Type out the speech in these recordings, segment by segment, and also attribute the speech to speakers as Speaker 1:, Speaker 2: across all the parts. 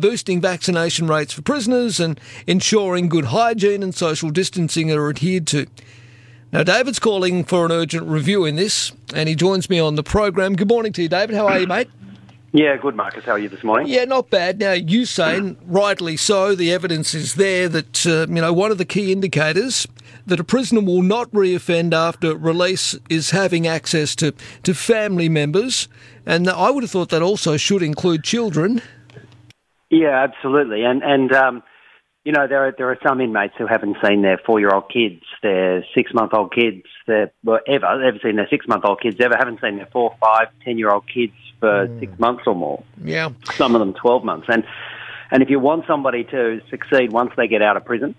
Speaker 1: boosting vaccination rates for prisoners and ensuring good hygiene and social distancing are adhered to. Now, David's calling for an urgent review in this, and he joins me on the program. Good morning to you, David. How are you, mate?
Speaker 2: Yeah, good, Marcus. How are you this morning?
Speaker 1: Yeah, not bad. Now, you say, rightly so, the evidence is there that, uh, you know, one of the key indicators that a prisoner will not reoffend after release is having access to, to family members. And I would have thought that also should include children.
Speaker 2: Yeah, absolutely. And, and um, you know, there are, there are some inmates who haven't seen their four year old kids, their six month old kids, their, well, ever, ever seen their six month old kids, ever haven't seen their four, five, ten year old kids for mm. six months or more.
Speaker 1: Yeah.
Speaker 2: Some of them 12 months. And, and if you want somebody to succeed once they get out of prison,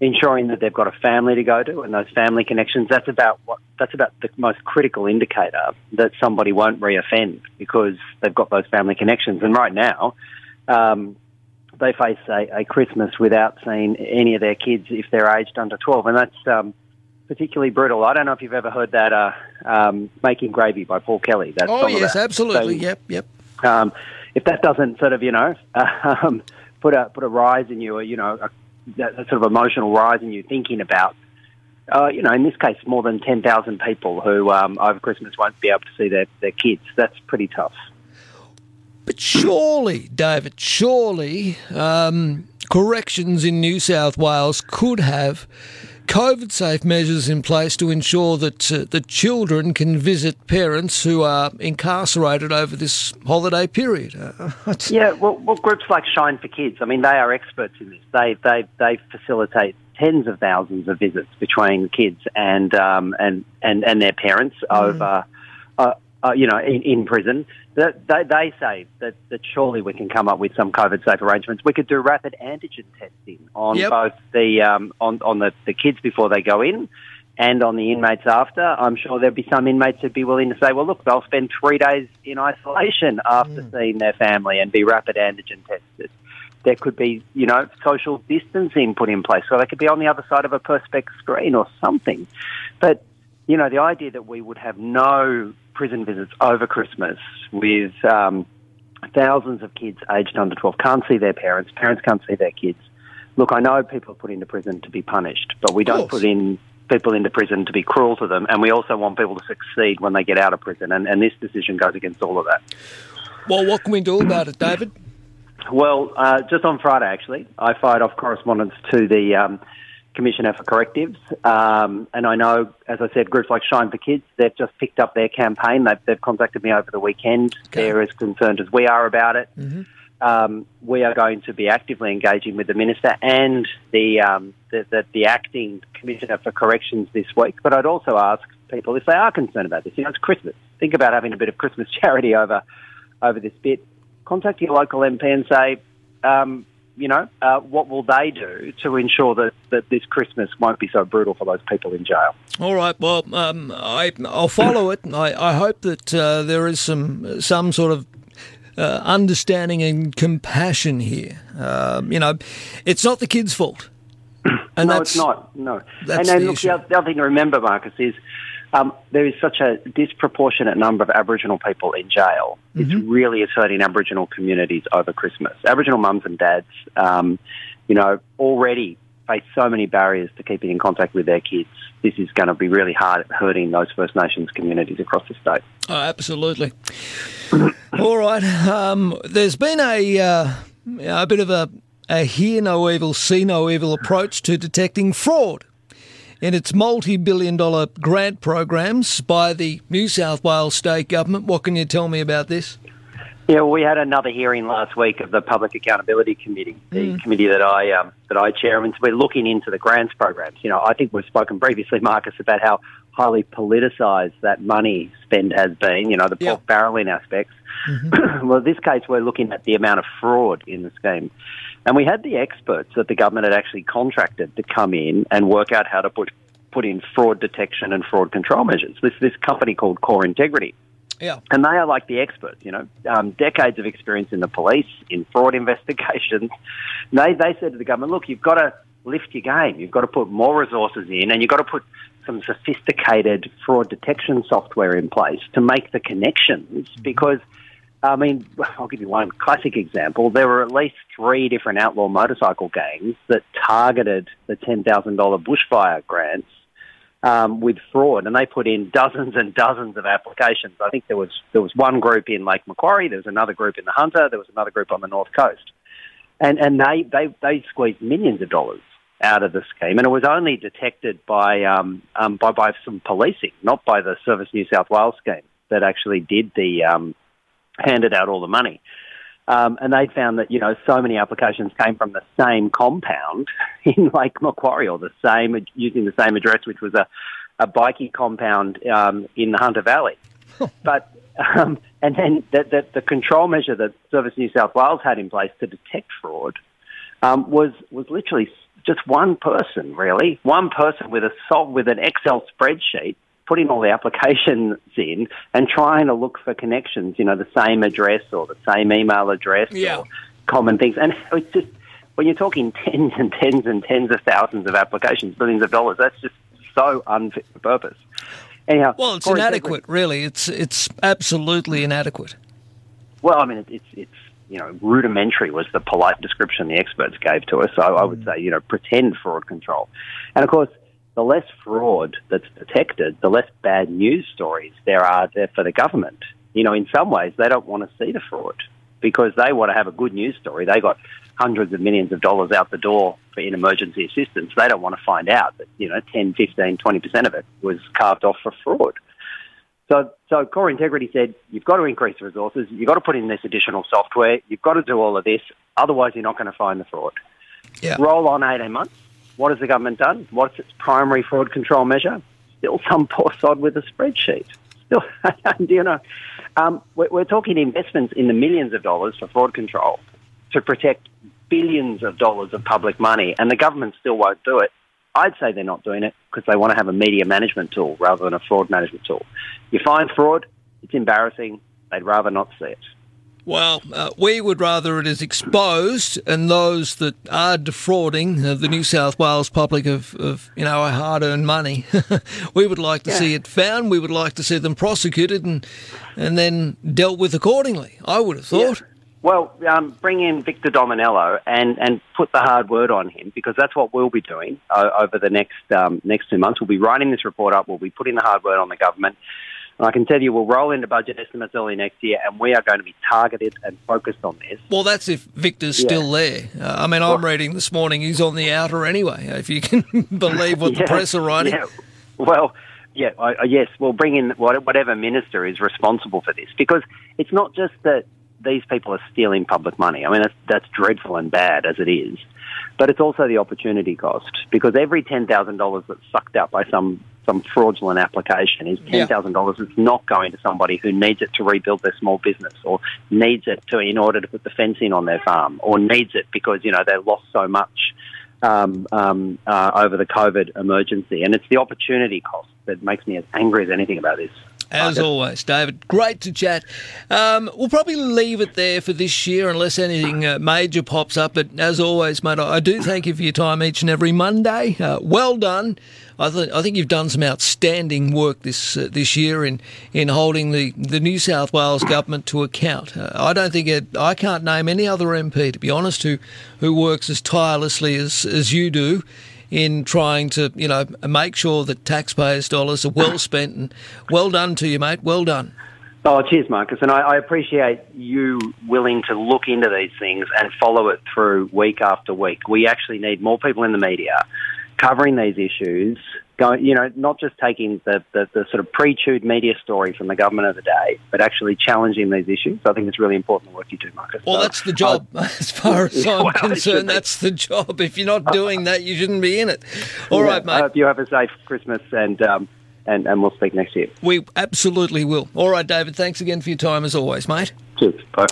Speaker 2: ensuring that they've got a family to go to and those family connections, that's about what, that's about the most critical indicator that somebody won't reoffend because they've got those family connections. And right now, um, they face a, a, Christmas without seeing any of their kids if they're aged under 12. And that's um, particularly brutal. I don't know if you've ever heard that uh, um, Making Gravy by Paul Kelly.
Speaker 1: That's oh, yes, absolutely. So, yep, yep.
Speaker 2: Um, if that doesn't sort of, you know, um, put a put a rise in you, or, you know, a, that sort of emotional rise in you thinking about, uh, you know, in this case, more than 10,000 people who um, over Christmas won't be able to see their, their kids. That's pretty tough.
Speaker 1: But surely, David, surely um, corrections in New South Wales could have COVID safe measures in place to ensure that uh, the children can visit parents who are incarcerated over this holiday period. Uh,
Speaker 2: yeah, well, well, groups like Shine for Kids, I mean, they are experts in this. They they they facilitate tens of thousands of visits between kids and um, and, and and their parents mm. over uh, uh, you know, in, in prison, that they, they say that, that surely we can come up with some COVID safe arrangements. We could do rapid antigen testing on yep. both the um, on on the, the kids before they go in, and on the inmates after. I'm sure there'd be some inmates who'd be willing to say, well, look, they'll spend three days in isolation after mm. seeing their family and be rapid antigen tested. There could be, you know, social distancing put in place, so they could be on the other side of a perspex screen or something. But you know, the idea that we would have no prison visits over Christmas with um, thousands of kids aged under 12 can't see their parents, parents can't see their kids. Look, I know people are put into prison to be punished, but we don't put in people into prison to be cruel to them, and we also want people to succeed when they get out of prison, and, and this decision goes against all of that.
Speaker 1: Well, what can we do about it, David?
Speaker 2: Well, uh, just on Friday, actually, I fired off correspondence to the um, Commissioner for Correctives. Um, and I know, as I said, groups like Shine for Kids, they've just picked up their campaign. They've, they've contacted me over the weekend. Okay. They're as concerned as we are about it. Mm-hmm. Um, we are going to be actively engaging with the Minister and the, um, the, the, the, acting Commissioner for Corrections this week. But I'd also ask people if they are concerned about this. You know, it's Christmas. Think about having a bit of Christmas charity over, over this bit. Contact your local MP and say, um, you know, uh, what will they do to ensure that, that this Christmas won't be so brutal for those people in jail?
Speaker 1: All right. Well, um, I, will follow it. I, I hope that uh, there is some some sort of uh, understanding and compassion here. Um, you know, it's not the kids' fault.
Speaker 2: And no, it's not. No. and then, the look, the other, the other thing to remember, Marcus, is um, there is such a disproportionate number of Aboriginal people in jail. Mm-hmm. It's really is hurting Aboriginal communities over Christmas. Aboriginal mums and dads, um, you know, already face so many barriers to keeping in contact with their kids. This is going to be really hard at hurting those First Nations communities across the state.
Speaker 1: Oh, absolutely. All right. Um, there's been a, uh, a bit of a, a hear no evil, see no evil approach to detecting fraud in its multi billion dollar grant programs by the New South Wales state government. What can you tell me about this?
Speaker 2: Yeah, well, we had another hearing last week of the Public Accountability Committee, the mm. committee that I um, that I chair, and so we're looking into the grants programs. You know, I think we've spoken previously, Marcus, about how highly politicised that money spend has been. You know, the pork barrelling aspects. Mm-hmm. well, in this case, we're looking at the amount of fraud in the scheme. And we had the experts that the government had actually contracted to come in and work out how to put, put in fraud detection and fraud control measures. This, this company called Core Integrity.
Speaker 1: Yeah.
Speaker 2: And they are like the experts, you know, um, decades of experience in the police, in fraud investigations. They, they said to the government, look, you've got to lift your game. You've got to put more resources in and you've got to put some sophisticated fraud detection software in place to make the connections because – I mean, I'll give you one classic example. There were at least three different outlaw motorcycle gangs that targeted the $10,000 bushfire grants um, with fraud, and they put in dozens and dozens of applications. I think there was there was one group in Lake Macquarie, there was another group in the Hunter, there was another group on the north coast, and and they they they squeezed millions of dollars out of the scheme, and it was only detected by um, um, by by some policing, not by the Service New South Wales scheme that actually did the um, handed out all the money. Um, and they found that, you know, so many applications came from the same compound in Lake Macquarie or the same, using the same address, which was a, a bikie compound um, in the Hunter Valley. but, um, and then the, the, the, control measure that Service New South Wales had in place to detect fraud um, was, was literally just one person, really, one person with a with an Excel spreadsheet putting all the applications in and trying to look for connections, you know, the same address or the same email address
Speaker 1: yeah.
Speaker 2: or common things. And it's just, when you're talking tens and tens and tens of thousands of applications, billions of dollars, that's just so unfit for purpose. Anyhow,
Speaker 1: well, it's inadequate, really. It's it's absolutely inadequate.
Speaker 2: Well, I mean, it's it's you know rudimentary was the polite description the experts gave to us. So I would mm. say you know pretend fraud control, and of course the less fraud that's detected, the less bad news stories there are there for the government. You know, in some ways, they don't want to see the fraud because they want to have a good news story. They got hundreds of millions of dollars out the door for in emergency assistance. They don't want to find out that, you know, 10, 15, 20% of it was carved off for fraud. So, so core integrity said, you've got to increase the resources, you've got to put in this additional software, you've got to do all of this, otherwise you're not going to find the fraud. Yeah. Roll on 18 months, what has the government done? What's its primary fraud control measure? Still some poor sod with a spreadsheet. Still, you know, um, we're, we're talking investments in the millions of dollars for fraud control to protect billions of dollars of public money, and the government still won't do it. I'd say they're not doing it because they want to have a media management tool rather than a fraud management tool. You find fraud, it's embarrassing. They'd rather not see it.
Speaker 1: Well, uh, we would rather it is exposed, and those that are defrauding uh, the New South Wales public of, of you know, our hard-earned money, we would like to yeah. see it found. We would like to see them prosecuted and and then dealt with accordingly. I would have thought. Yeah.
Speaker 2: Well, um, bring in Victor Dominello and, and put the hard word on him because that's what we'll be doing uh, over the next um, next two months. We'll be writing this report up. We'll be putting the hard word on the government. And I can tell you we'll roll into budget estimates early next year and we are going to be targeted and focused on this.
Speaker 1: Well, that's if Victor's yeah. still there. Uh, I mean, I'm well, reading this morning he's on the outer anyway, if you can believe what yeah, the press are writing.
Speaker 2: Yeah. Well, yeah, I, yes, we'll bring in whatever minister is responsible for this because it's not just that these people are stealing public money. I mean, that's, that's dreadful and bad as it is. But it's also the opportunity cost because every $10,000 that's sucked out by some some fraudulent application is ten thousand yeah. dollars. It's not going to somebody who needs it to rebuild their small business, or needs it to in order to put the fence in on their farm, or needs it because you know they've lost so much um, um, uh, over the COVID emergency. And it's the opportunity cost that makes me as angry as anything about this.
Speaker 1: As always, David, great to chat. Um, we'll probably leave it there for this year unless anything uh, major pops up. But as always, mate, I do thank you for your time each and every Monday. Uh, well done. I, th- I think you've done some outstanding work this uh, this year in, in holding the, the New South Wales government to account. Uh, I don't think it, I can't name any other MP, to be honest, who who works as tirelessly as, as you do in trying to, you know, make sure that taxpayers' dollars are well spent. And well done to you, mate. Well done.
Speaker 2: Oh, cheers, Marcus. And I, I, appreciate you willing to look into these things and follow it through week after week. We actually need more people in the media covering these issues, going, you know, not just taking the, the, the sort of pre-chewed media story from the government of the day, but actually challenging these issues. I think it's really important the work you do, Marcus.
Speaker 1: Well, so, that's the job, uh, as far as I'm well, concerned. That's the job. If you're not doing that, you shouldn't be in it. All yeah, right, mate. I
Speaker 2: hope you have a safe Christmas and. Um, and, and we'll speak next year.
Speaker 1: We absolutely will. All right, David, thanks again for your time as always, mate.
Speaker 2: Cheers. Bye.